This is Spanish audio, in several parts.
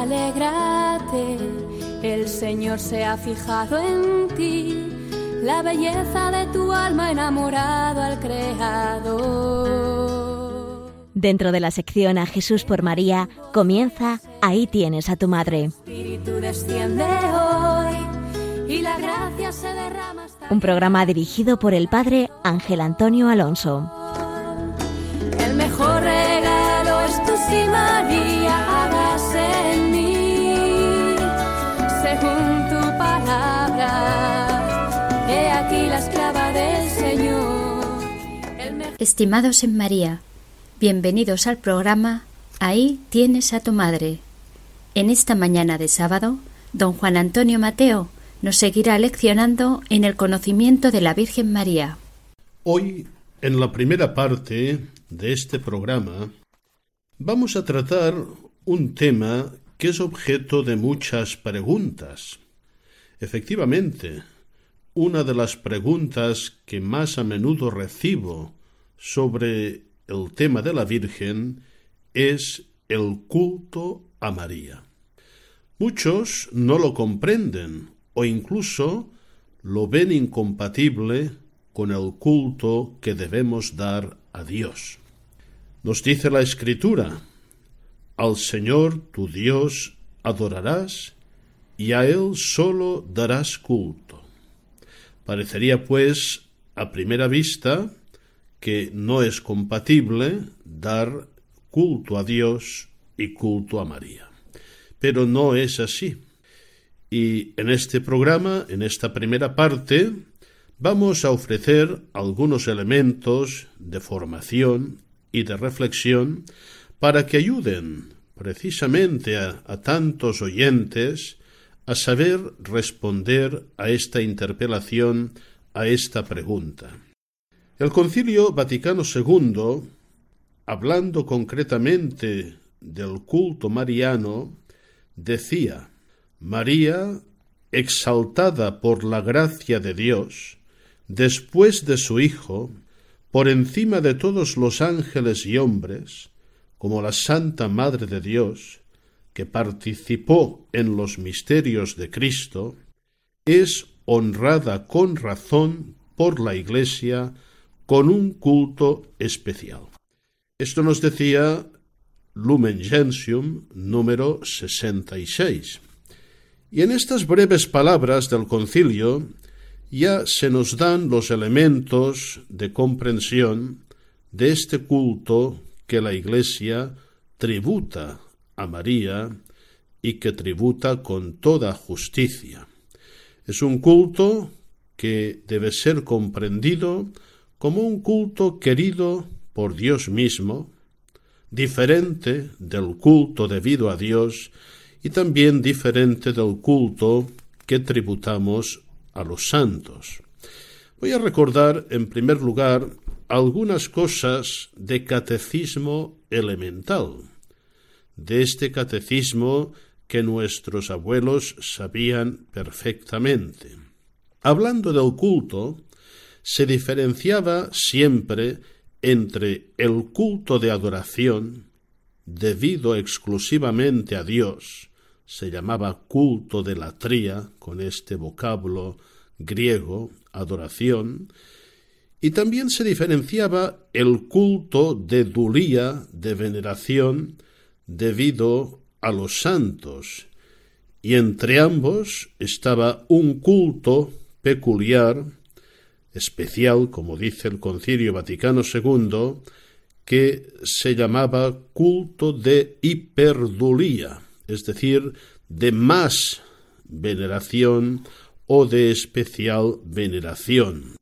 Alégrate, el Señor se ha fijado en ti, la belleza de tu alma enamorado al Creador. Dentro de la sección A Jesús por María comienza Ahí tienes a tu madre. Espíritu desciende hoy y la gracia se derrama. Un programa dirigido por el padre Ángel Antonio Alonso. Estimados en María, bienvenidos al programa Ahí tienes a tu madre. En esta mañana de sábado, don Juan Antonio Mateo nos seguirá leccionando en el conocimiento de la Virgen María. Hoy, en la primera parte de este programa, vamos a tratar un tema que es objeto de muchas preguntas. Efectivamente, una de las preguntas que más a menudo recibo sobre el tema de la Virgen es el culto a María. Muchos no lo comprenden o incluso lo ven incompatible con el culto que debemos dar a Dios. Nos dice la Escritura, al Señor tu Dios adorarás y a Él solo darás culto. Parecería, pues, a primera vista, que no es compatible dar culto a Dios y culto a María. Pero no es así. Y en este programa, en esta primera parte, vamos a ofrecer algunos elementos de formación y de reflexión para que ayuden precisamente a, a tantos oyentes a saber responder a esta interpelación, a esta pregunta. El Concilio Vaticano II, hablando concretamente del culto mariano, decía María, exaltada por la gracia de Dios, después de su Hijo, por encima de todos los ángeles y hombres, como la Santa Madre de Dios, que participó en los misterios de Cristo, es honrada con razón por la Iglesia con un culto especial. Esto nos decía Lumen Gentium número 66. Y en estas breves palabras del concilio ya se nos dan los elementos de comprensión de este culto que la Iglesia tributa a María y que tributa con toda justicia. Es un culto que debe ser comprendido como un culto querido por Dios mismo, diferente del culto debido a Dios y también diferente del culto que tributamos a los santos. Voy a recordar, en primer lugar, algunas cosas de catecismo elemental, de este catecismo que nuestros abuelos sabían perfectamente. Hablando del culto, se diferenciaba siempre entre el culto de adoración, debido exclusivamente a Dios, se llamaba culto de latría, con este vocablo griego, adoración, y también se diferenciaba el culto de dulía, de veneración, debido a los santos, y entre ambos estaba un culto peculiar, especial, como dice el Concilio Vaticano II, que se llamaba culto de hiperdulía, es decir, de más veneración o de especial veneración.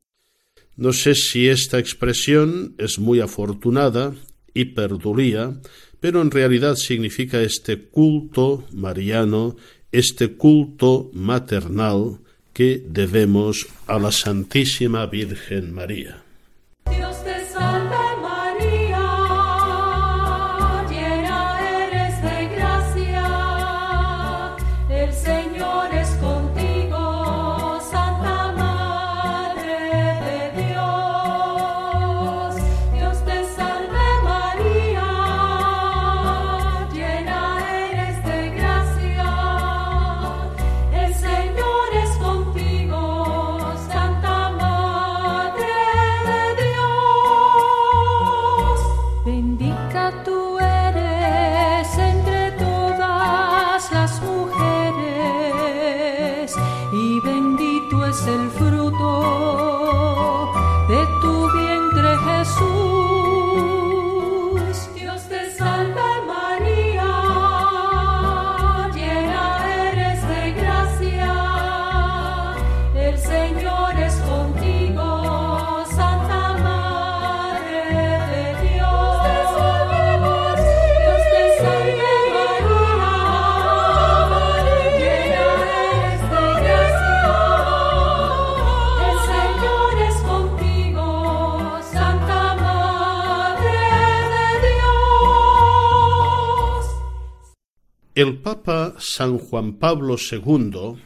No sé si esta expresión es muy afortunada, hiperdulía, pero en realidad significa este culto mariano, este culto maternal que debemos a la Santísima Virgen María. El Papa San Juan Pablo II,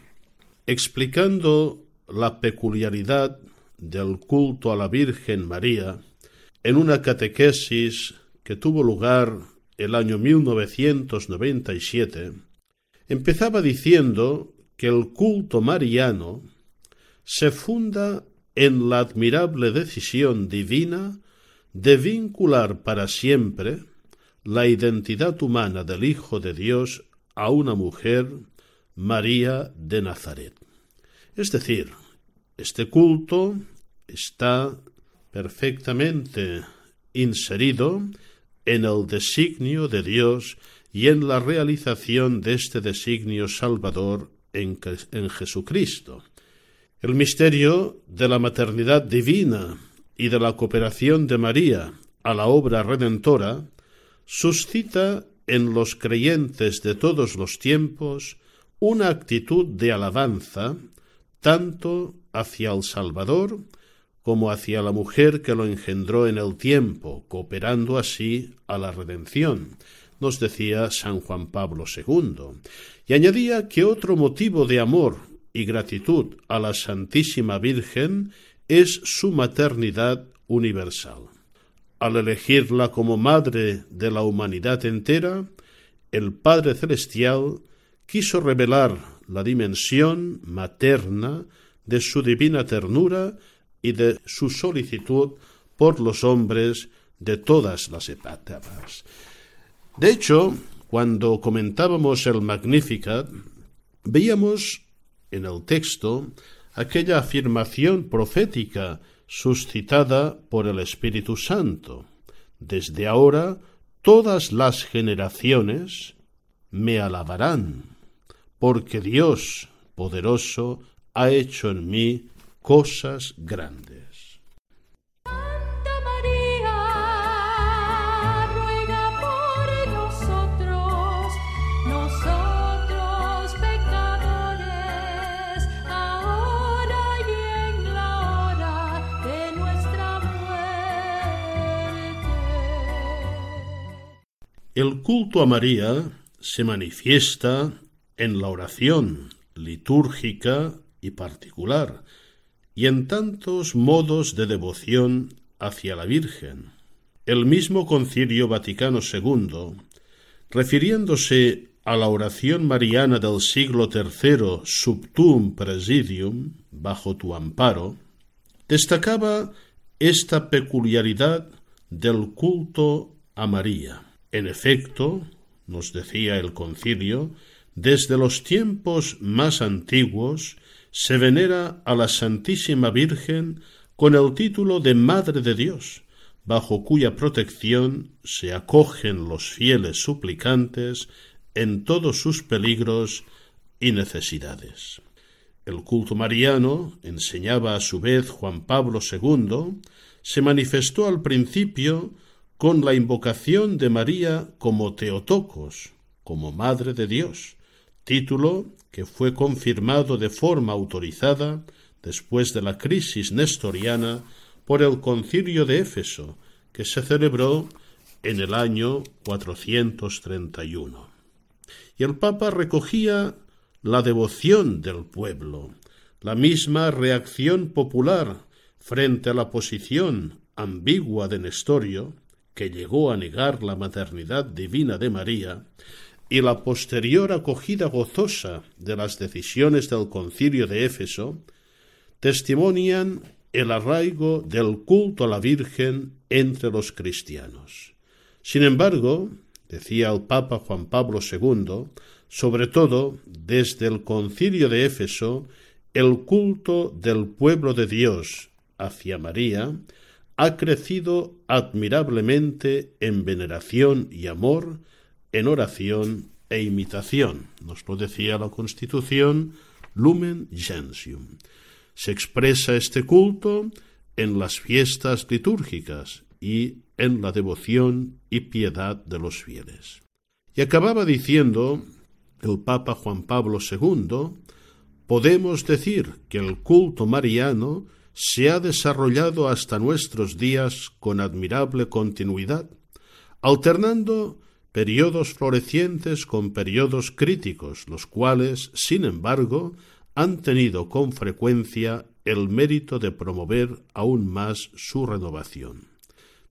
explicando la peculiaridad del culto a la Virgen María, en una catequesis que tuvo lugar el año 1997, empezaba diciendo que el culto mariano se funda en la admirable decisión divina de vincular para siempre la identidad humana del Hijo de Dios a una mujer, María de Nazaret. Es decir, este culto está perfectamente inserido en el designio de Dios y en la realización de este designio salvador en, en Jesucristo. El misterio de la maternidad divina y de la cooperación de María a la obra redentora suscita en los creyentes de todos los tiempos una actitud de alabanza tanto hacia el Salvador como hacia la mujer que lo engendró en el tiempo, cooperando así a la redención, nos decía San Juan Pablo II, y añadía que otro motivo de amor y gratitud a la Santísima Virgen es su maternidad universal. Al elegirla como madre de la humanidad entera, el Padre Celestial quiso revelar la dimensión materna de su divina ternura y de su solicitud por los hombres de todas las etapas. De hecho, cuando comentábamos el Magnificat, veíamos en el texto aquella afirmación profética suscitada por el Espíritu Santo. Desde ahora todas las generaciones me alabarán, porque Dios poderoso ha hecho en mí cosas grandes. El culto a María se manifiesta en la oración litúrgica y particular, y en tantos modos de devoción hacia la Virgen. El mismo Concilio Vaticano II, refiriéndose a la oración mariana del siglo III Subtum Presidium, bajo tu amparo, destacaba esta peculiaridad del culto a María. En efecto, nos decía el concilio, desde los tiempos más antiguos se venera a la Santísima Virgen con el título de Madre de Dios, bajo cuya protección se acogen los fieles suplicantes en todos sus peligros y necesidades. El culto mariano, enseñaba a su vez Juan Pablo II, se manifestó al principio con la invocación de María como Teotocos, como Madre de Dios, título que fue confirmado de forma autorizada después de la crisis nestoriana por el concilio de Éfeso, que se celebró en el año 431. Y el Papa recogía la devoción del pueblo, la misma reacción popular frente a la posición ambigua de Nestorio, que llegó a negar la maternidad divina de María, y la posterior acogida gozosa de las decisiones del concilio de Éfeso testimonian el arraigo del culto a la Virgen entre los cristianos. Sin embargo, decía el Papa Juan Pablo II, sobre todo desde el concilio de Éfeso, el culto del pueblo de Dios hacia María ha crecido admirablemente en veneración y amor en oración e imitación. Nos lo decía la Constitución Lumen Gentium. Se expresa este culto en las fiestas litúrgicas y en la devoción y piedad de los fieles. Y acababa diciendo el Papa Juan Pablo II, podemos decir que el culto mariano se ha desarrollado hasta nuestros días con admirable continuidad, alternando periodos florecientes con periodos críticos, los cuales, sin embargo, han tenido con frecuencia el mérito de promover aún más su renovación.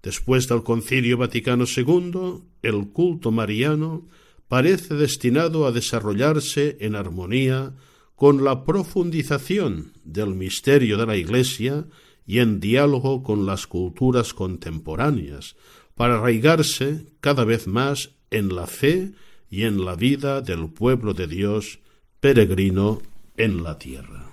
Después del Concilio Vaticano II, el culto mariano parece destinado a desarrollarse en armonía con la profundización del misterio de la Iglesia y en diálogo con las culturas contemporáneas, para arraigarse cada vez más en la fe y en la vida del pueblo de Dios peregrino en la tierra.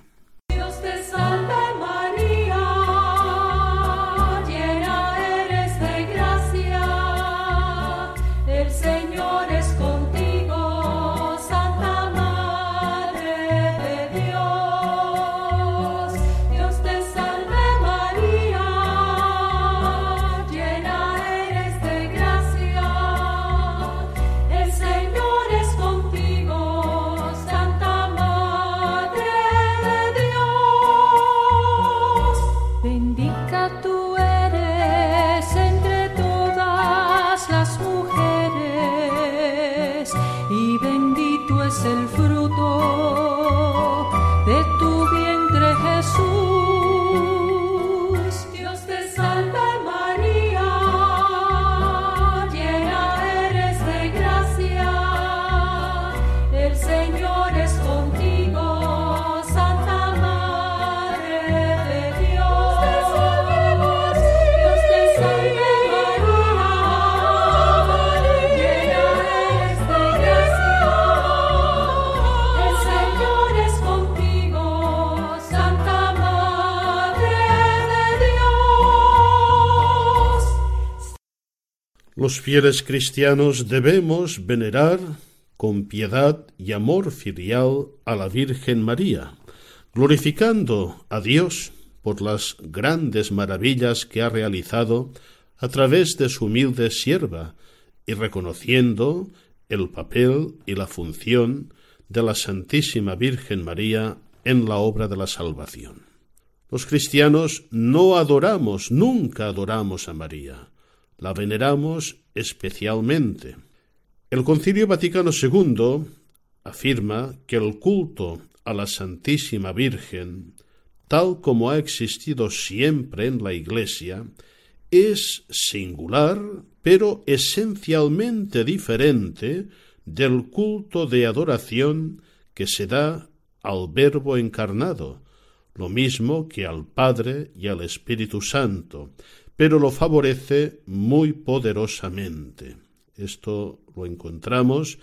Los fieles cristianos debemos venerar con piedad y amor filial a la Virgen María, glorificando a Dios por las grandes maravillas que ha realizado a través de su humilde sierva y reconociendo el papel y la función de la Santísima Virgen María en la obra de la salvación. Los cristianos no adoramos, nunca adoramos a María, la veneramos especialmente. El Concilio Vaticano II afirma que el culto a la Santísima Virgen, tal como ha existido siempre en la Iglesia, es singular, pero esencialmente diferente del culto de adoración que se da al Verbo encarnado, lo mismo que al Padre y al Espíritu Santo, pero lo favorece muy poderosamente. Esto lo encontramos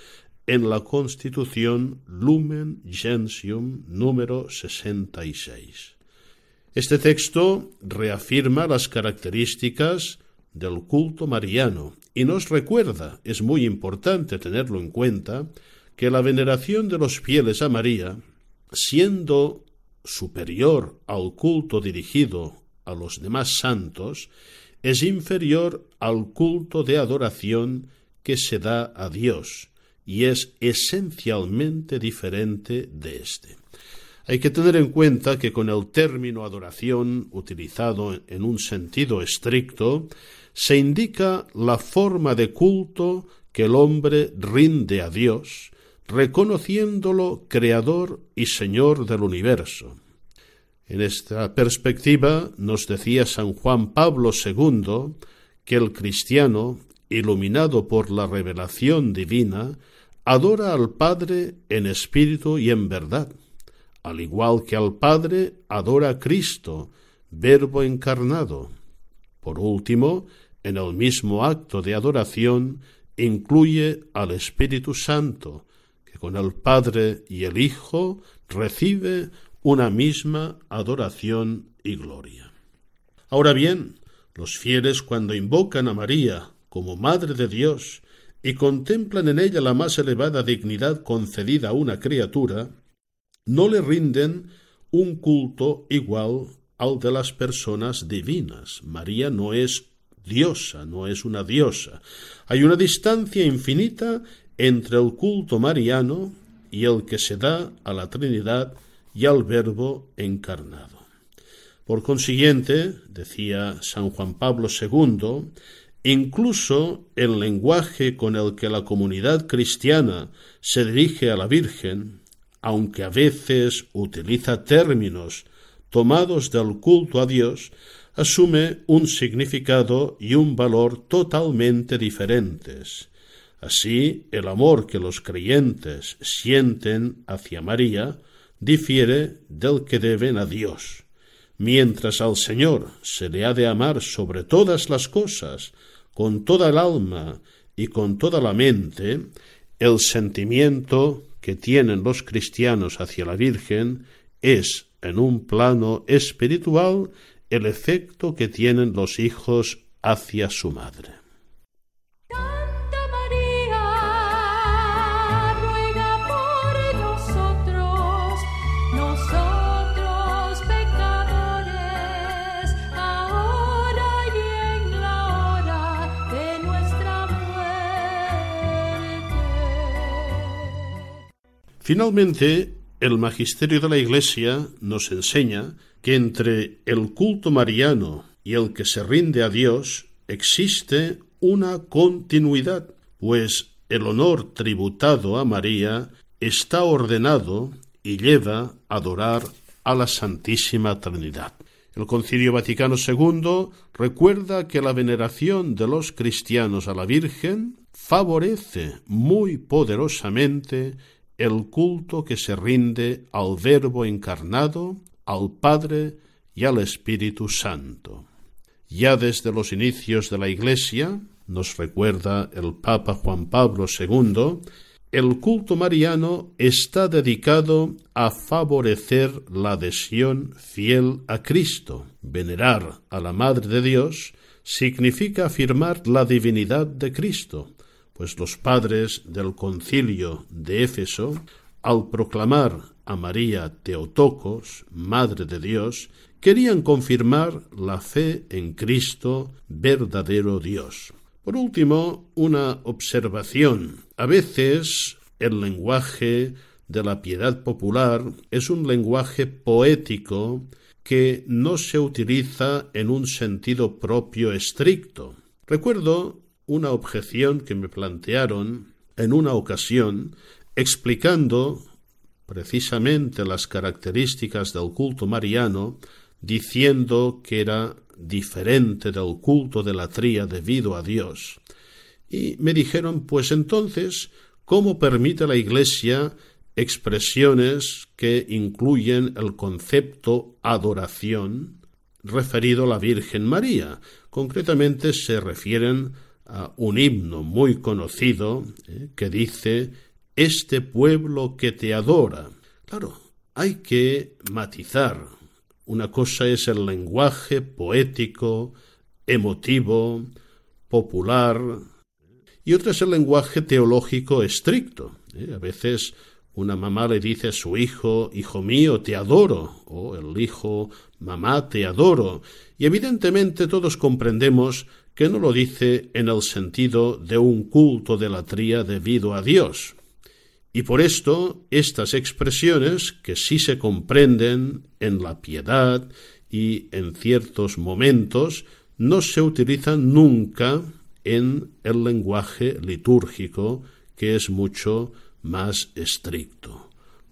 en la Constitución Lumen Gentium número 66. Este texto reafirma las características del culto mariano y nos recuerda, es muy importante tenerlo en cuenta, que la veneración de los fieles a María, siendo superior al culto dirigido a los demás santos es inferior al culto de adoración que se da a Dios y es esencialmente diferente de éste. Hay que tener en cuenta que con el término adoración utilizado en un sentido estricto, se indica la forma de culto que el hombre rinde a Dios, reconociéndolo creador y señor del universo. En esta perspectiva nos decía San Juan Pablo II que el cristiano, iluminado por la revelación divina, adora al Padre en espíritu y en verdad, al igual que al Padre adora a Cristo, Verbo encarnado. Por último, en el mismo acto de adoración incluye al Espíritu Santo, que con el Padre y el Hijo recibe una misma adoración y gloria. Ahora bien, los fieles cuando invocan a María como Madre de Dios y contemplan en ella la más elevada dignidad concedida a una criatura, no le rinden un culto igual al de las personas divinas. María no es diosa, no es una diosa. Hay una distancia infinita entre el culto mariano y el que se da a la Trinidad y al Verbo encarnado. Por consiguiente, decía San Juan Pablo II, Incluso el lenguaje con el que la comunidad cristiana se dirige a la Virgen, aunque a veces utiliza términos tomados del culto a Dios, asume un significado y un valor totalmente diferentes. Así, el amor que los creyentes sienten hacia María difiere del que deben a Dios. Mientras al Señor se le ha de amar sobre todas las cosas, con toda el alma y con toda la mente, el sentimiento que tienen los cristianos hacia la Virgen es, en un plano espiritual, el efecto que tienen los hijos hacia su madre. Finalmente, el magisterio de la Iglesia nos enseña que entre el culto mariano y el que se rinde a Dios existe una continuidad, pues el honor tributado a María está ordenado y lleva a adorar a la Santísima Trinidad. El Concilio Vaticano II recuerda que la veneración de los cristianos a la Virgen favorece muy poderosamente el culto que se rinde al Verbo encarnado, al Padre y al Espíritu Santo. Ya desde los inicios de la Iglesia, nos recuerda el Papa Juan Pablo II, el culto mariano está dedicado a favorecer la adhesión fiel a Cristo. Venerar a la Madre de Dios significa afirmar la divinidad de Cristo, pues los padres del concilio de Éfeso, al proclamar a María Teotocos, Madre de Dios, querían confirmar la fe en Cristo, verdadero Dios. Por último, una observación. A veces el lenguaje de la piedad popular es un lenguaje poético que no se utiliza en un sentido propio estricto. Recuerdo una objeción que me plantearon en una ocasión explicando precisamente las características del culto mariano, diciendo que era diferente del culto de la tría debido a Dios. Y me dijeron, pues entonces, ¿cómo permite la Iglesia expresiones que incluyen el concepto adoración referido a la Virgen María? Concretamente se refieren un himno muy conocido eh, que dice Este pueblo que te adora. Claro, hay que matizar. Una cosa es el lenguaje poético, emotivo, popular, y otra es el lenguaje teológico estricto. Eh, a veces una mamá le dice a su hijo, Hijo mío, te adoro, o el hijo, Mamá, te adoro. Y evidentemente todos comprendemos que no lo dice en el sentido de un culto de la tría debido a Dios. Y por esto estas expresiones, que sí se comprenden en la piedad y en ciertos momentos, no se utilizan nunca en el lenguaje litúrgico, que es mucho más estricto.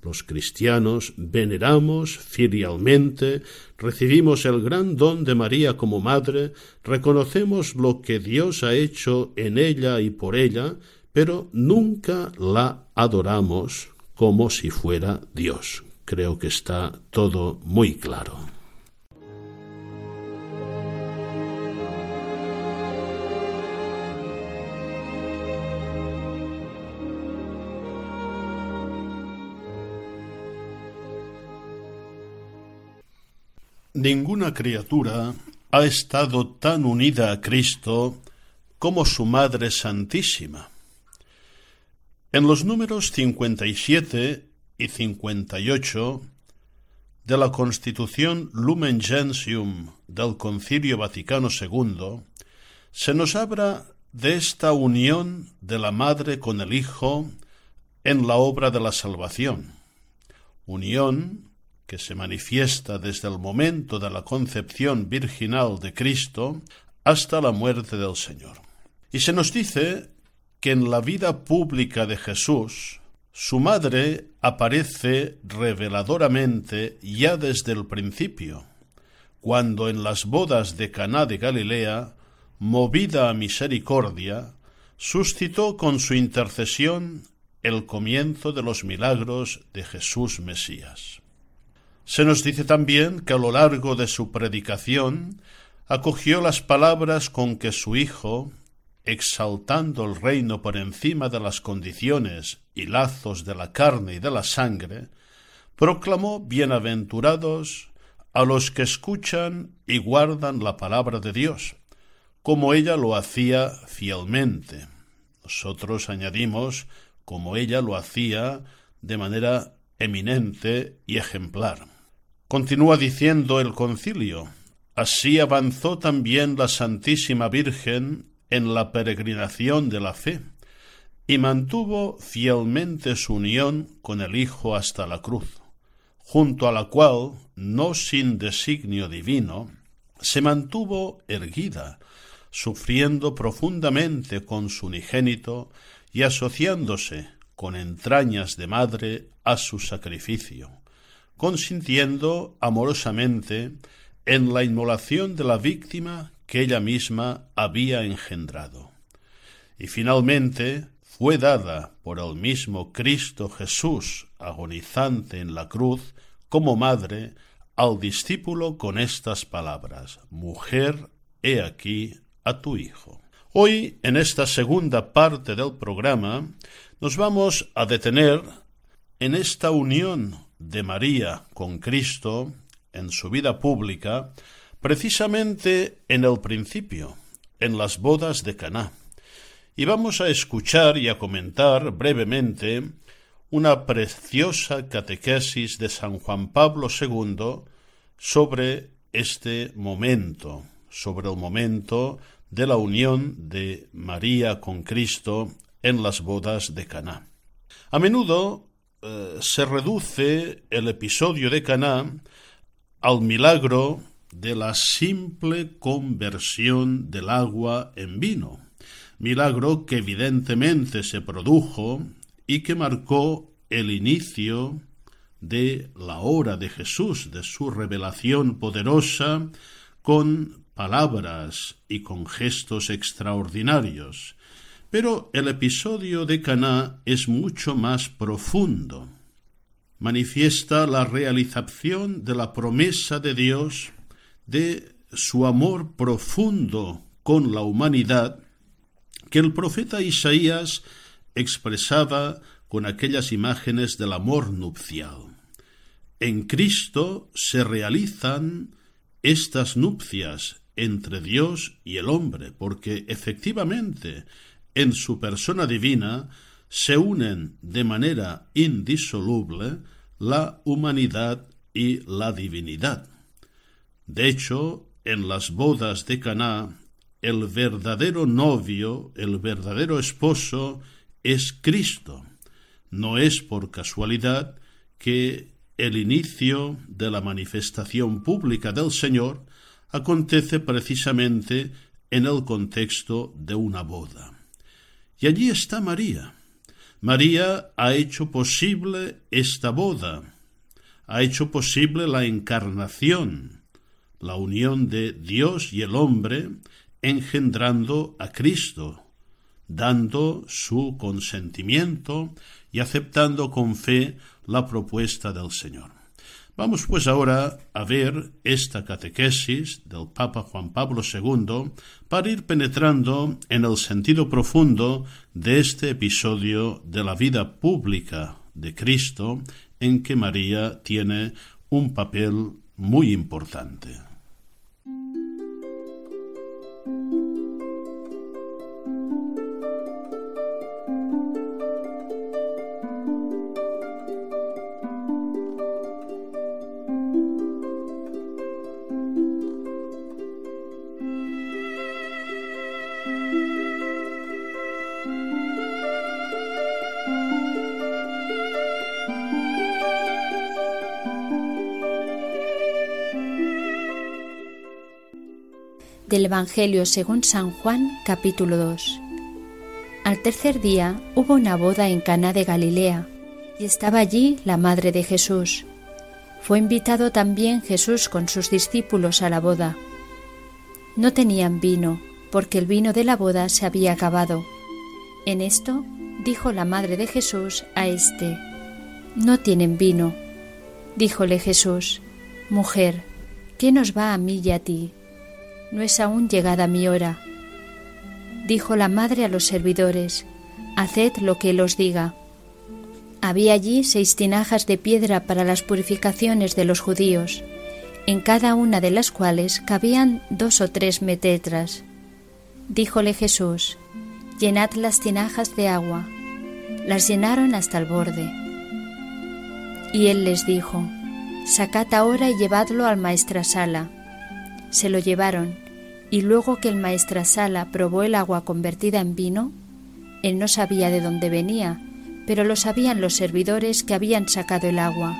Los cristianos veneramos filialmente, recibimos el gran don de María como madre, reconocemos lo que Dios ha hecho en ella y por ella, pero nunca la adoramos como si fuera Dios. Creo que está todo muy claro. Ninguna criatura ha estado tan unida a Cristo como su Madre Santísima. En los números 57 y 58 de la Constitución Lumen Gentium del Concilio Vaticano II se nos habla de esta unión de la Madre con el Hijo en la obra de la salvación, unión se manifiesta desde el momento de la concepción virginal de Cristo hasta la muerte del Señor. Y se nos dice que en la vida pública de Jesús, su madre aparece reveladoramente ya desde el principio, cuando en las bodas de Caná de Galilea, movida a misericordia, suscitó con su intercesión el comienzo de los milagros de Jesús Mesías. Se nos dice también que a lo largo de su predicación acogió las palabras con que su Hijo, exaltando el reino por encima de las condiciones y lazos de la carne y de la sangre, proclamó bienaventurados a los que escuchan y guardan la palabra de Dios, como ella lo hacía fielmente. Nosotros añadimos como ella lo hacía de manera eminente y ejemplar. Continúa diciendo el concilio, así avanzó también la Santísima Virgen en la peregrinación de la fe, y mantuvo fielmente su unión con el Hijo hasta la cruz, junto a la cual, no sin designio divino, se mantuvo erguida, sufriendo profundamente con su unigénito y asociándose con entrañas de madre a su sacrificio, consintiendo amorosamente en la inmolación de la víctima que ella misma había engendrado. Y finalmente fue dada por el mismo Cristo Jesús, agonizante en la cruz, como madre, al discípulo con estas palabras Mujer, he aquí a tu Hijo. Hoy, en esta segunda parte del programa, nos vamos a detener en esta unión de María con Cristo en su vida pública, precisamente en el principio, en las bodas de Caná. Y vamos a escuchar y a comentar brevemente una preciosa catequesis de San Juan Pablo II sobre este momento, sobre el momento de la unión de María con Cristo en las bodas de Caná. A menudo eh, se reduce el episodio de Caná al milagro de la simple conversión del agua en vino, milagro que evidentemente se produjo y que marcó el inicio de la hora de Jesús, de su revelación poderosa con palabras y con gestos extraordinarios. Pero el episodio de Caná es mucho más profundo. Manifiesta la realización de la promesa de Dios de su amor profundo con la humanidad que el profeta Isaías expresaba con aquellas imágenes del amor nupcial. En Cristo se realizan estas nupcias entre Dios y el hombre, porque efectivamente en su persona divina se unen de manera indisoluble la humanidad y la divinidad. De hecho, en las bodas de Caná, el verdadero novio, el verdadero esposo, es Cristo. No es por casualidad que el inicio de la manifestación pública del Señor acontece precisamente en el contexto de una boda. Y allí está María. María ha hecho posible esta boda, ha hecho posible la encarnación, la unión de Dios y el hombre, engendrando a Cristo, dando su consentimiento y aceptando con fe la propuesta del Señor. Vamos pues ahora a ver esta catequesis del Papa Juan Pablo II para ir penetrando en el sentido profundo de este episodio de la vida pública de Cristo en que María tiene un papel muy importante. Del Evangelio según San Juan capítulo 2. Al tercer día hubo una boda en Caná de Galilea, y estaba allí la madre de Jesús. Fue invitado también Jesús con sus discípulos a la boda. No tenían vino, porque el vino de la boda se había acabado. En esto dijo la madre de Jesús a éste, No tienen vino. Díjole Jesús, Mujer, ¿qué nos va a mí y a ti? No es aún llegada mi hora. Dijo la madre a los servidores, Haced lo que él os diga. Había allí seis tinajas de piedra para las purificaciones de los judíos, en cada una de las cuales cabían dos o tres metetras. Díjole Jesús, Llenad las tinajas de agua. Las llenaron hasta el borde. Y él les dijo, Sacad ahora y llevadlo al maestrasala. Se lo llevaron, y luego que el maestrasala probó el agua convertida en vino, él no sabía de dónde venía, pero lo sabían los servidores que habían sacado el agua.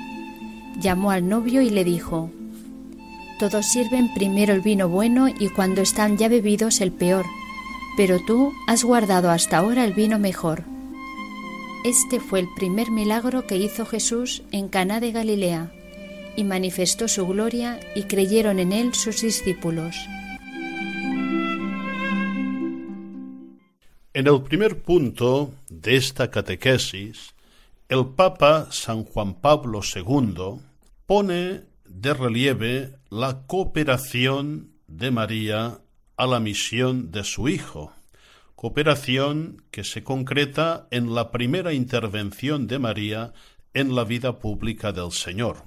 Llamó al novio y le dijo, Todos sirven primero el vino bueno y cuando están ya bebidos el peor, pero tú has guardado hasta ahora el vino mejor. Este fue el primer milagro que hizo Jesús en Caná de Galilea, y manifestó su gloria y creyeron en él sus discípulos. En el primer punto de esta catequesis, el Papa San Juan Pablo II pone de relieve la cooperación de María a la misión de su Hijo, cooperación que se concreta en la primera intervención de María en la vida pública del Señor.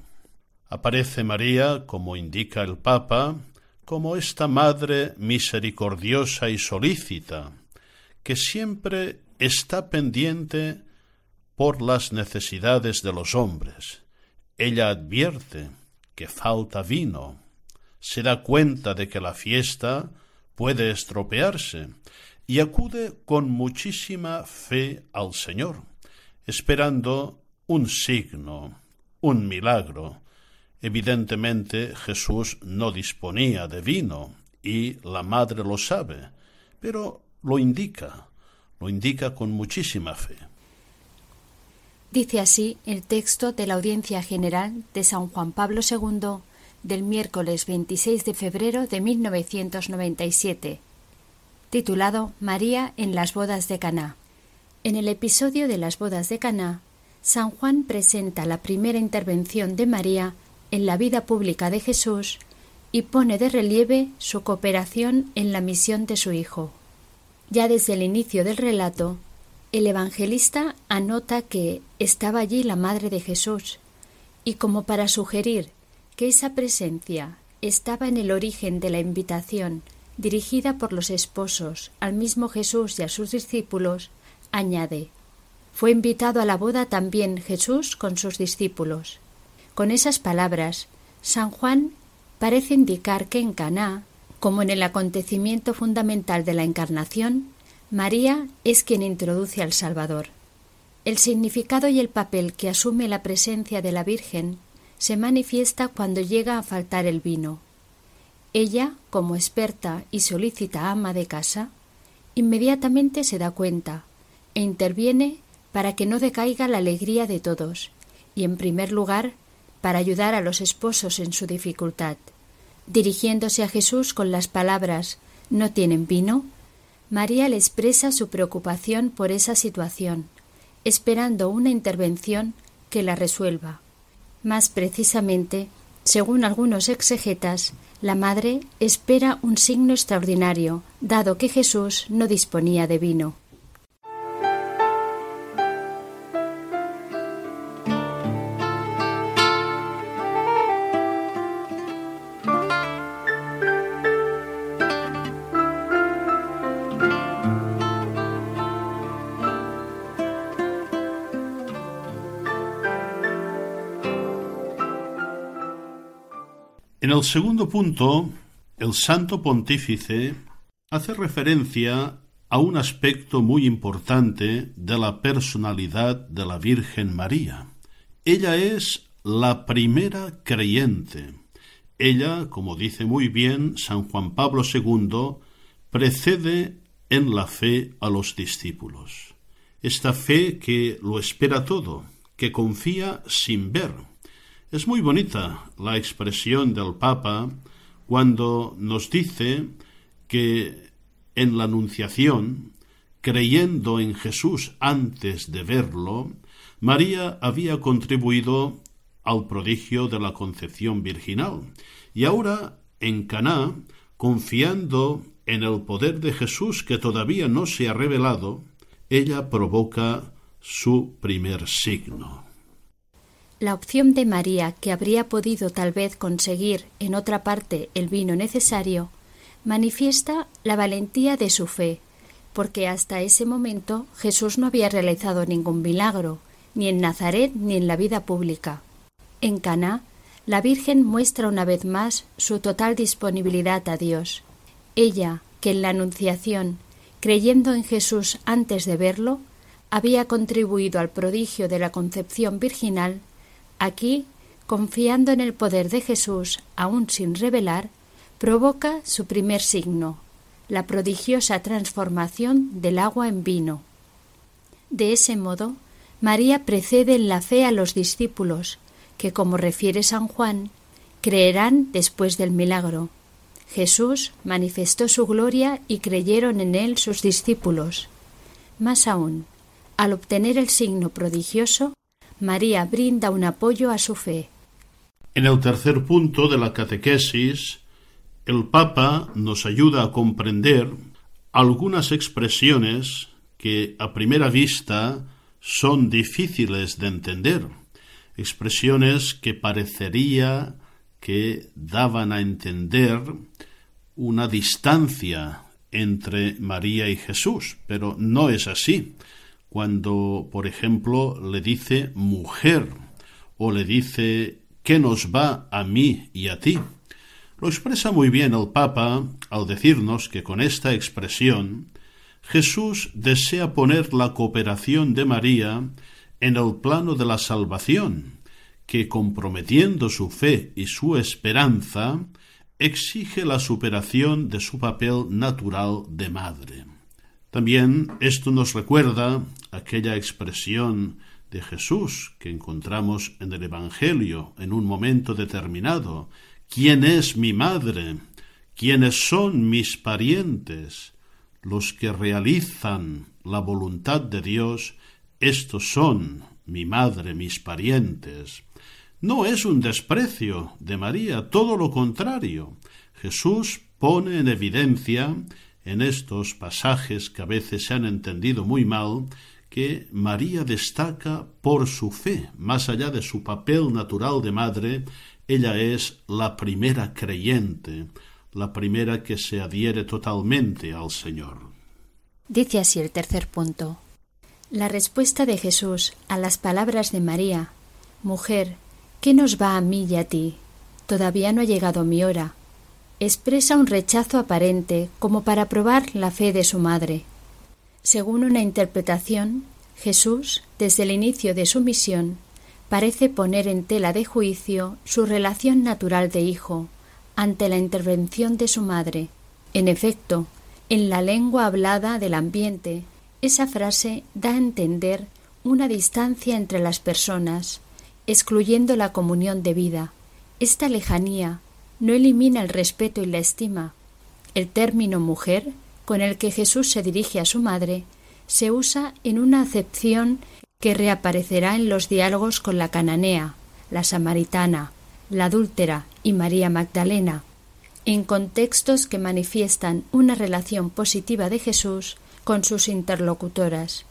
Aparece María, como indica el Papa, como esta Madre misericordiosa y solícita, que siempre está pendiente por las necesidades de los hombres. Ella advierte que falta vino, se da cuenta de que la fiesta puede estropearse y acude con muchísima fe al Señor, esperando un signo, un milagro. Evidentemente Jesús no disponía de vino y la madre lo sabe, pero lo indica, lo indica con muchísima fe. Dice así el texto de la Audiencia General de San Juan Pablo II del miércoles 26 de febrero de 1997, titulado María en las bodas de Caná. En el episodio de las bodas de Caná, San Juan presenta la primera intervención de María en la vida pública de Jesús y pone de relieve su cooperación en la misión de su Hijo. Ya desde el inicio del relato, el evangelista anota que estaba allí la madre de Jesús, y como para sugerir que esa presencia estaba en el origen de la invitación dirigida por los esposos al mismo Jesús y a sus discípulos, añade Fue invitado a la boda también Jesús con sus discípulos. Con esas palabras, San Juan parece indicar que en Caná como en el acontecimiento fundamental de la Encarnación, María es quien introduce al Salvador. El significado y el papel que asume la presencia de la Virgen se manifiesta cuando llega a faltar el vino. Ella, como experta y solícita ama de casa, inmediatamente se da cuenta e interviene para que no decaiga la alegría de todos y, en primer lugar, para ayudar a los esposos en su dificultad. Dirigiéndose a Jesús con las palabras ¿No tienen vino? María le expresa su preocupación por esa situación, esperando una intervención que la resuelva. Más precisamente, según algunos exegetas, la madre espera un signo extraordinario, dado que Jesús no disponía de vino. En el segundo punto, el Santo Pontífice hace referencia a un aspecto muy importante de la personalidad de la Virgen María. Ella es la primera creyente. Ella, como dice muy bien San Juan Pablo II, precede en la fe a los discípulos. Esta fe que lo espera todo, que confía sin ver. Es muy bonita la expresión del Papa cuando nos dice que en la Anunciación, creyendo en Jesús antes de verlo, María había contribuido al prodigio de la concepción virginal y ahora en Caná, confiando en el poder de Jesús que todavía no se ha revelado, ella provoca su primer signo. La opción de María, que habría podido tal vez conseguir en otra parte el vino necesario, manifiesta la valentía de su fe, porque hasta ese momento Jesús no había realizado ningún milagro, ni en Nazaret ni en la vida pública. En Caná, la Virgen muestra una vez más su total disponibilidad a Dios. Ella, que en la Anunciación, creyendo en Jesús antes de verlo, había contribuido al prodigio de la concepción virginal, aquí, confiando en el poder de Jesús, aun sin revelar, provoca su primer signo, la prodigiosa transformación del agua en vino. De ese modo, María precede en la fe a los discípulos, que, como refiere San Juan, creerán después del milagro. Jesús manifestó su gloria y creyeron en él sus discípulos. Más aún, al obtener el signo prodigioso, María brinda un apoyo a su fe. En el tercer punto de la catequesis, el Papa nos ayuda a comprender algunas expresiones que a primera vista son difíciles de entender, expresiones que parecería que daban a entender una distancia entre María y Jesús, pero no es así. Cuando, por ejemplo, le dice mujer o le dice ¿qué nos va a mí y a ti? Lo expresa muy bien el Papa al decirnos que con esta expresión Jesús desea poner la cooperación de María en el plano de la salvación, que comprometiendo su fe y su esperanza, exige la superación de su papel natural de madre. También esto nos recuerda aquella expresión de Jesús que encontramos en el Evangelio en un momento determinado. ¿Quién es mi madre? ¿Quiénes son mis parientes? Los que realizan la voluntad de Dios, estos son mi madre, mis parientes. No es un desprecio de María, todo lo contrario. Jesús pone en evidencia en estos pasajes que a veces se han entendido muy mal, que María destaca por su fe, más allá de su papel natural de madre, ella es la primera creyente, la primera que se adhiere totalmente al Señor. Dice así el tercer punto. La respuesta de Jesús a las palabras de María, Mujer, ¿Qué nos va a mí y a ti? Todavía no ha llegado mi hora. Expresa un rechazo aparente como para probar la fe de su madre. Según una interpretación, Jesús, desde el inicio de su misión, parece poner en tela de juicio su relación natural de hijo ante la intervención de su madre. En efecto, en la lengua hablada del ambiente, esa frase da a entender una distancia entre las personas, excluyendo la comunión de vida. Esta lejanía no elimina el respeto y la estima. El término mujer, con el que Jesús se dirige a su madre, se usa en una acepción que reaparecerá en los diálogos con la cananea, la samaritana, la adúltera y María Magdalena, en contextos que manifiestan una relación positiva de Jesús con sus interlocutoras.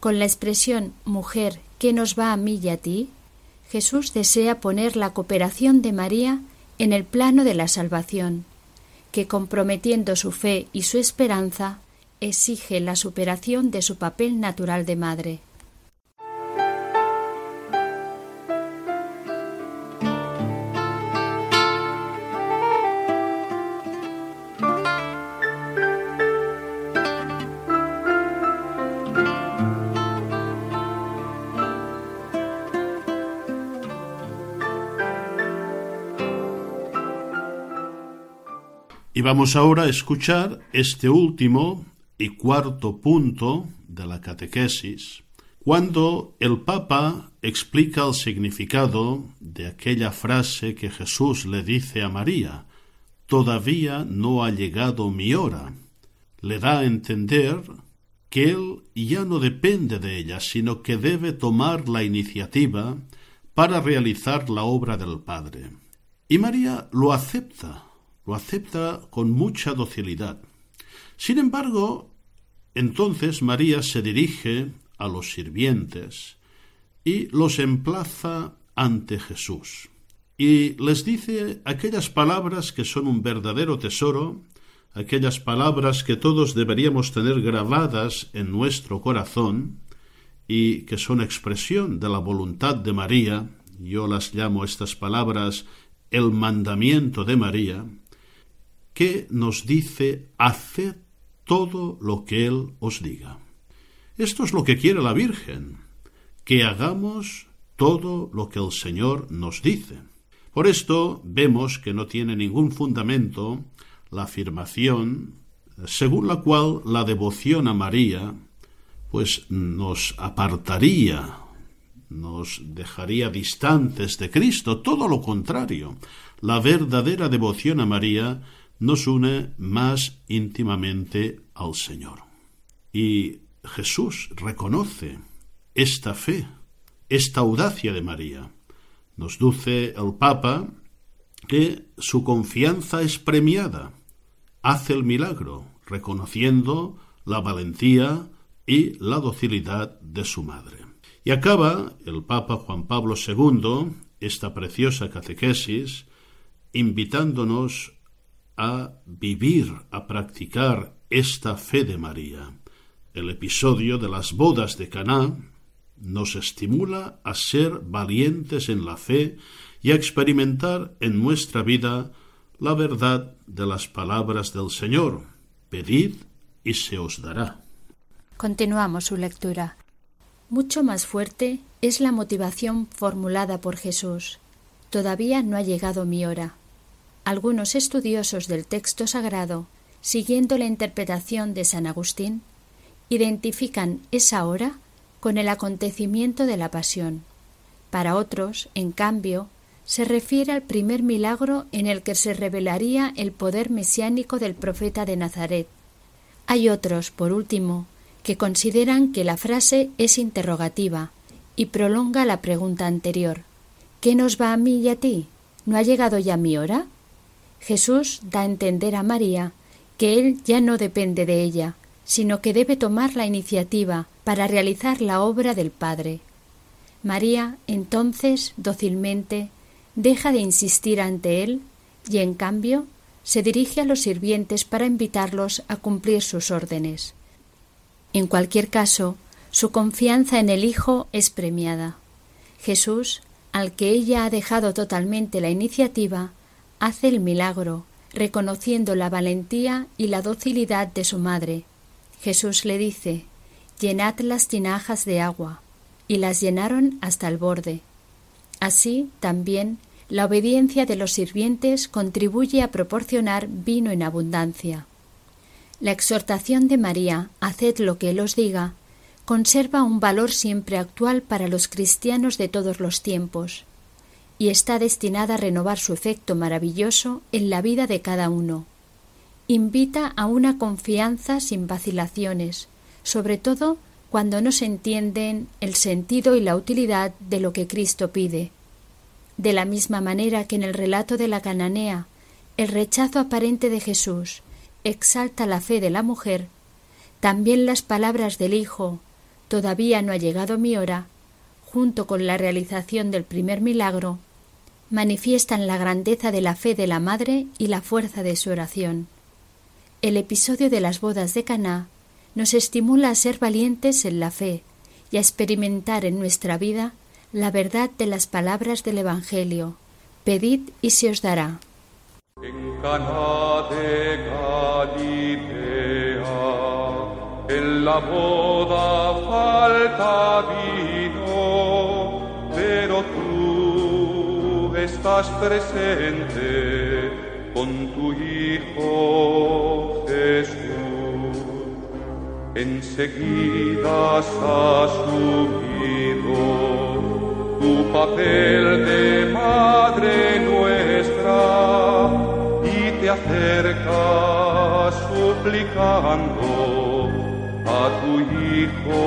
Con la expresión mujer ¿qué nos va a mí y a ti? Jesús desea poner la cooperación de María en el plano de la salvación, que comprometiendo su fe y su esperanza, exige la superación de su papel natural de madre. Vamos ahora a escuchar este último y cuarto punto de la catequesis, cuando el Papa explica el significado de aquella frase que Jesús le dice a María, Todavía no ha llegado mi hora, le da a entender que él ya no depende de ella, sino que debe tomar la iniciativa para realizar la obra del Padre. Y María lo acepta, lo acepta con mucha docilidad. Sin embargo, entonces María se dirige a los sirvientes y los emplaza ante Jesús. Y les dice aquellas palabras que son un verdadero tesoro, aquellas palabras que todos deberíamos tener grabadas en nuestro corazón y que son expresión de la voluntad de María, yo las llamo estas palabras el mandamiento de María, que nos dice haced todo lo que Él os diga. Esto es lo que quiere la Virgen, que hagamos todo lo que el Señor nos dice. Por esto vemos que no tiene ningún fundamento la afirmación según la cual la devoción a María pues nos apartaría, nos dejaría distantes de Cristo, todo lo contrario. La verdadera devoción a María nos une más íntimamente al Señor. Y Jesús reconoce esta fe, esta audacia de María. Nos dice el Papa que su confianza es premiada. Hace el milagro, reconociendo la valentía y la docilidad de su madre. Y acaba el Papa Juan Pablo II esta preciosa catequesis invitándonos a vivir, a practicar esta fe de María. El episodio de las bodas de Caná nos estimula a ser valientes en la fe y a experimentar en nuestra vida la verdad de las palabras del Señor. Pedid y se os dará. Continuamos su lectura. Mucho más fuerte es la motivación formulada por Jesús. Todavía no ha llegado mi hora. Algunos estudiosos del texto sagrado, siguiendo la interpretación de San Agustín, identifican esa hora con el acontecimiento de la pasión. Para otros, en cambio, se refiere al primer milagro en el que se revelaría el poder mesiánico del profeta de Nazaret. Hay otros, por último, que consideran que la frase es interrogativa y prolonga la pregunta anterior. ¿Qué nos va a mí y a ti? ¿No ha llegado ya mi hora? Jesús da a entender a María que Él ya no depende de ella, sino que debe tomar la iniciativa para realizar la obra del Padre. María, entonces, dócilmente, deja de insistir ante Él y, en cambio, se dirige a los sirvientes para invitarlos a cumplir sus órdenes. En cualquier caso, su confianza en el Hijo es premiada. Jesús, al que ella ha dejado totalmente la iniciativa, hace el milagro, reconociendo la valentía y la docilidad de su madre. Jesús le dice Llenad las tinajas de agua, y las llenaron hasta el borde. Así también la obediencia de los sirvientes contribuye a proporcionar vino en abundancia. La exhortación de María, haced lo que Él os diga, conserva un valor siempre actual para los cristianos de todos los tiempos y está destinada a renovar su efecto maravilloso en la vida de cada uno. Invita a una confianza sin vacilaciones, sobre todo cuando no se entienden el sentido y la utilidad de lo que Cristo pide. De la misma manera que en el relato de la cananea, el rechazo aparente de Jesús exalta la fe de la mujer, también las palabras del Hijo, todavía no ha llegado mi hora, junto con la realización del primer milagro, manifiestan la grandeza de la fe de la madre y la fuerza de su oración. El episodio de las bodas de Caná nos estimula a ser valientes en la fe y a experimentar en nuestra vida la verdad de las palabras del Evangelio. Pedid y se os dará. En de en la boda falta vino, estás presente con tu Hijo Jesús. enseguida has asumido tu papel de madre nuestra y te acercas suplicando a tu Hijo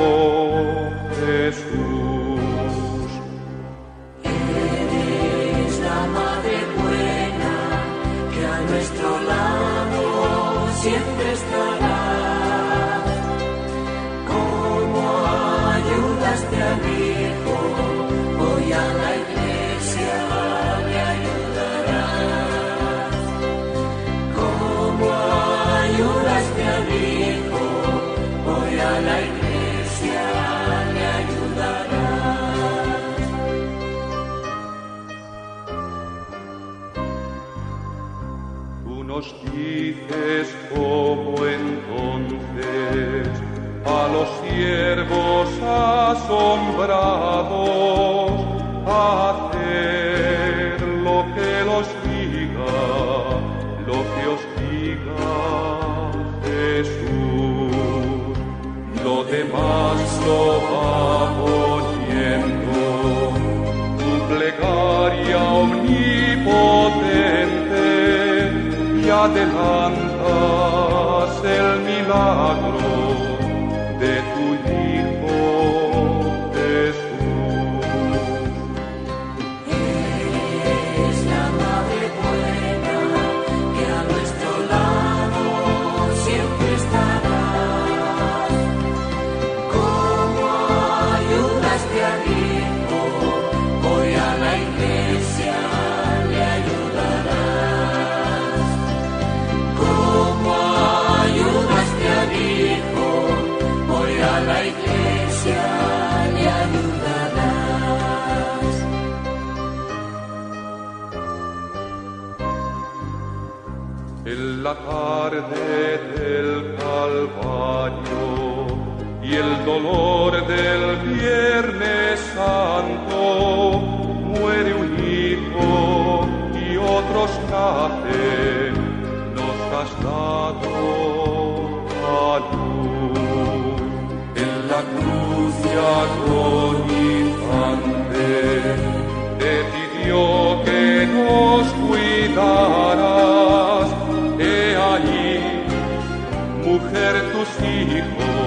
Jesús. Dices como entonces a los siervos asombrados hacer lo que los diga, lo que os diga Jesús. Lo demás lo va adelantas el milagro la tarde del Calvario y el dolor del Viernes Santo muere un hijo y otros nacen, nos has dado a luz. En la cruz y agonizante te pidió que nos cuidaras. Mujer, tus hijos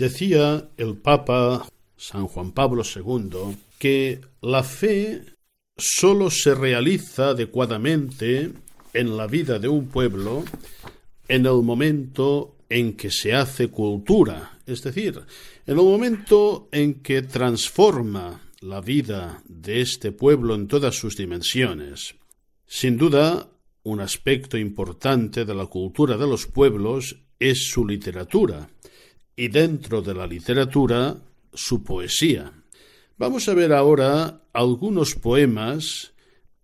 Decía el Papa San Juan Pablo II que la fe sólo se realiza adecuadamente en la vida de un pueblo en el momento en que se hace cultura, es decir, en el momento en que transforma la vida de este pueblo en todas sus dimensiones. Sin duda, un aspecto importante de la cultura de los pueblos es su literatura, y dentro de la literatura, su poesía. Vamos a ver ahora algunos poemas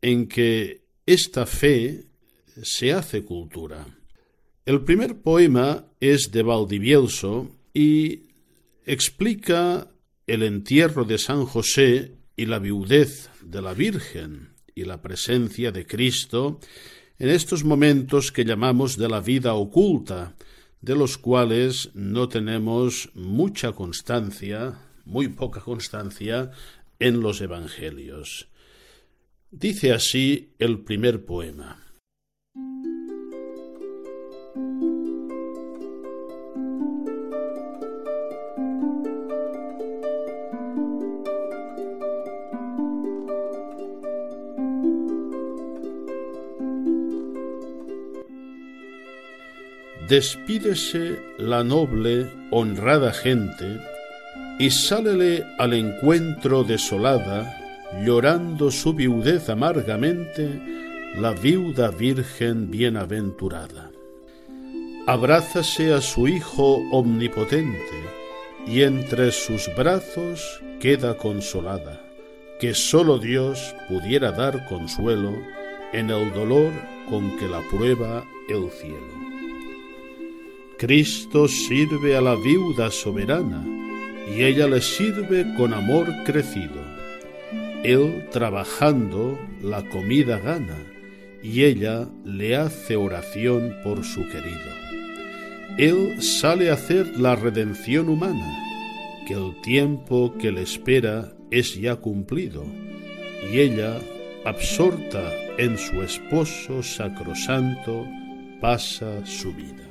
en que esta fe se hace cultura. El primer poema es de Valdivielso y explica el entierro de San José y la viudez de la Virgen y la presencia de Cristo en estos momentos que llamamos de la vida oculta, de los cuales no tenemos mucha constancia, muy poca constancia, en los Evangelios. Dice así el primer poema. Despídese la noble, honrada gente y sálele al encuentro desolada, llorando su viudez amargamente, la viuda virgen bienaventurada. Abrázase a su Hijo omnipotente, y entre sus brazos queda consolada, que sólo Dios pudiera dar consuelo en el dolor con que la prueba el cielo. Cristo sirve a la viuda soberana, y ella le sirve con amor crecido. Él trabajando la comida gana, y ella le hace oración por su querido. Él sale a hacer la redención humana, que el tiempo que le espera es ya cumplido, y ella, absorta en su esposo sacrosanto, pasa su vida.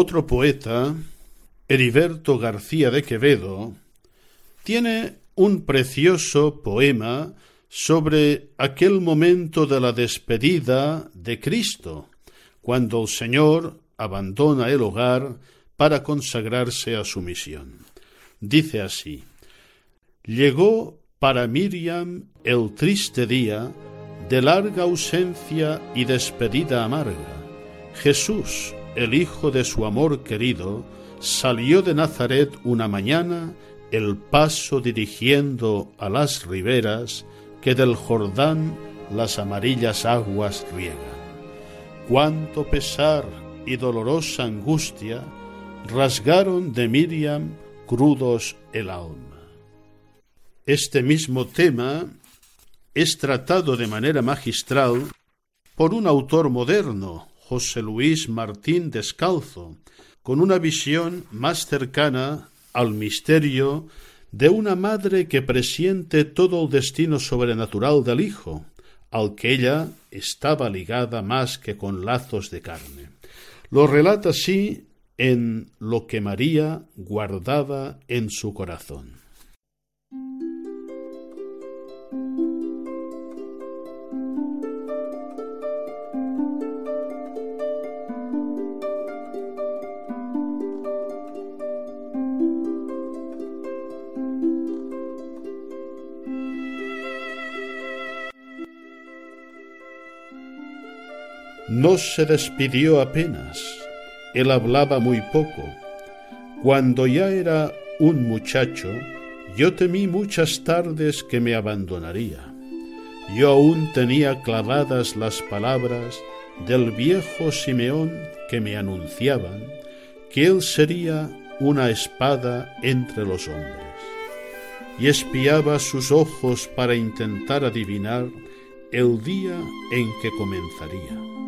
Otro poeta, Heriberto García de Quevedo, tiene un precioso poema sobre aquel momento de la despedida de Cristo, cuando el Señor abandona el hogar para consagrarse a su misión. Dice así, Llegó para Miriam el triste día de larga ausencia y despedida amarga. Jesús, el hijo de su amor querido, salió de Nazaret una mañana, el paso dirigiendo a las riberas que del Jordán las amarillas aguas riegan. Cuánto pesar y dolorosa angustia rasgaron de Miriam crudos el alma. Este mismo tema es tratado de manera magistral por un autor moderno, José Luis Martín Descalzo, con una visión más cercana al misterio de una madre que presiente todo el destino sobrenatural del Hijo, al que ella estaba ligada más que con lazos de carne. Lo relata así en lo que María guardaba en su corazón. No se despidió apenas, él hablaba muy poco. Cuando ya era un muchacho, yo temí muchas tardes que me abandonaría. Yo aún tenía clavadas las palabras del viejo Simeón que me anunciaban que él sería una espada entre los hombres. Y espiaba sus ojos para intentar adivinar el día en que comenzaría.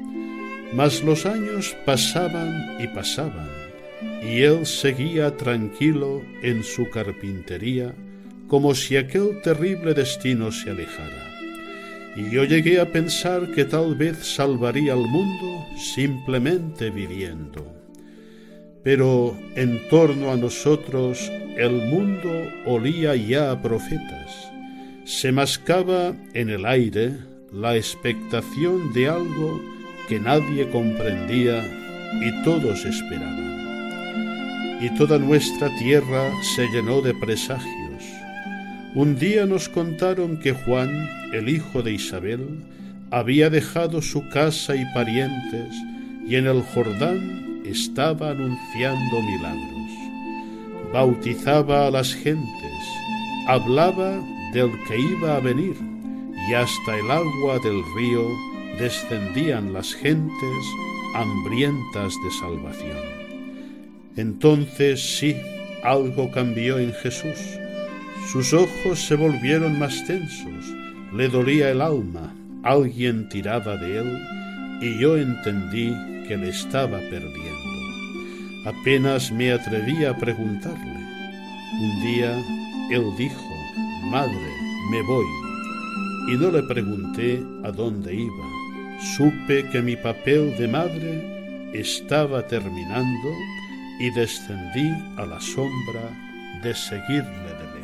Mas los años pasaban y pasaban, y él seguía tranquilo en su carpintería, como si aquel terrible destino se alejara. Y yo llegué a pensar que tal vez salvaría al mundo simplemente viviendo. Pero en torno a nosotros el mundo olía ya a profetas. Se mascaba en el aire la expectación de algo que nadie comprendía y todos esperaban. Y toda nuestra tierra se llenó de presagios. Un día nos contaron que Juan, el hijo de Isabel, había dejado su casa y parientes y en el Jordán estaba anunciando milagros. Bautizaba a las gentes, hablaba del que iba a venir y hasta el agua del río descendían las gentes hambrientas de salvación. Entonces sí, algo cambió en Jesús. Sus ojos se volvieron más tensos, le dolía el alma, alguien tiraba de él y yo entendí que le estaba perdiendo. Apenas me atreví a preguntarle. Un día él dijo, Madre, me voy, y no le pregunté a dónde iba supe que mi papel de madre estaba terminando y descendí a la sombra de seguirle de lejos.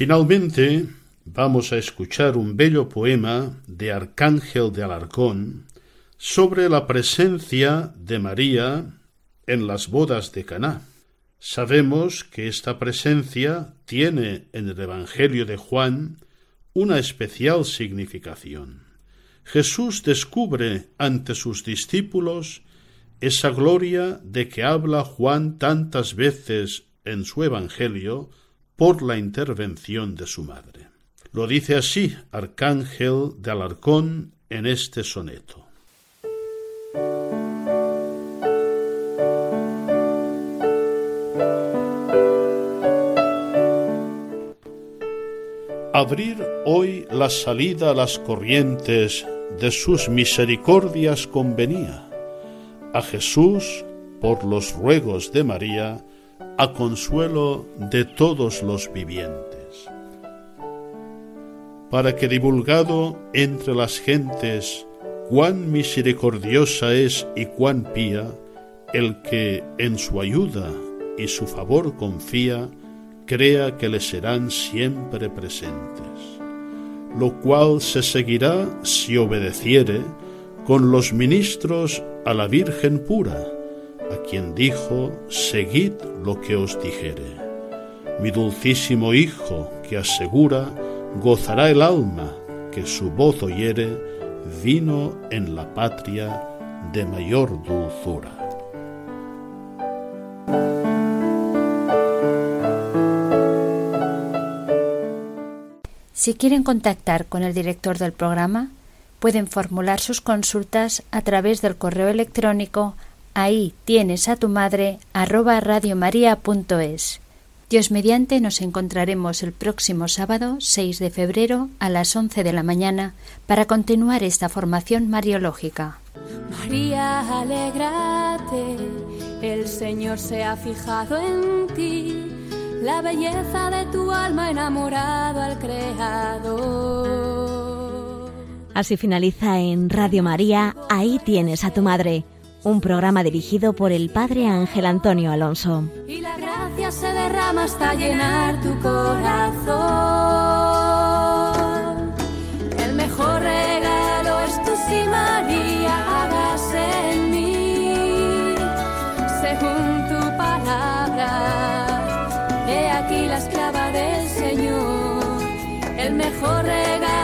Finalmente, vamos a escuchar un bello poema de Arcángel de Alarcón sobre la presencia de María en las bodas de Caná. Sabemos que esta presencia tiene en el Evangelio de Juan una especial significación. Jesús descubre ante sus discípulos esa gloria de que habla Juan tantas veces en su Evangelio por la intervención de su madre. Lo dice así Arcángel de Alarcón en este soneto. Abrir hoy la salida a las corrientes de sus misericordias convenía. A Jesús, por los ruegos de María, a consuelo de todos los vivientes. Para que divulgado entre las gentes cuán misericordiosa es y cuán pía el que en su ayuda y su favor confía, crea que le serán siempre presentes, lo cual se seguirá si obedeciere con los ministros a la Virgen pura, a quien dijo, seguid lo que os dijere. Mi dulcísimo Hijo, que asegura, gozará el alma que su voz oyere, vino en la patria de mayor dulzura. Si quieren contactar con el director del programa, pueden formular sus consultas a través del correo electrónico ahí tienes a tu madre arroba radiomaria.es. Dios mediante nos encontraremos el próximo sábado 6 de febrero a las 11 de la mañana para continuar esta formación mariológica. María, alégrate, el Señor se ha fijado en ti, la belleza de tu alma enamorado al Creador. Así finaliza en Radio María, ahí tienes a tu madre un programa dirigido por el Padre Ángel Antonio Alonso. Y la gracia se derrama hasta llenar tu corazón. El mejor regalo es tu si María hagas en mí, según tu palabra. He aquí la esclava del Señor. El mejor regalo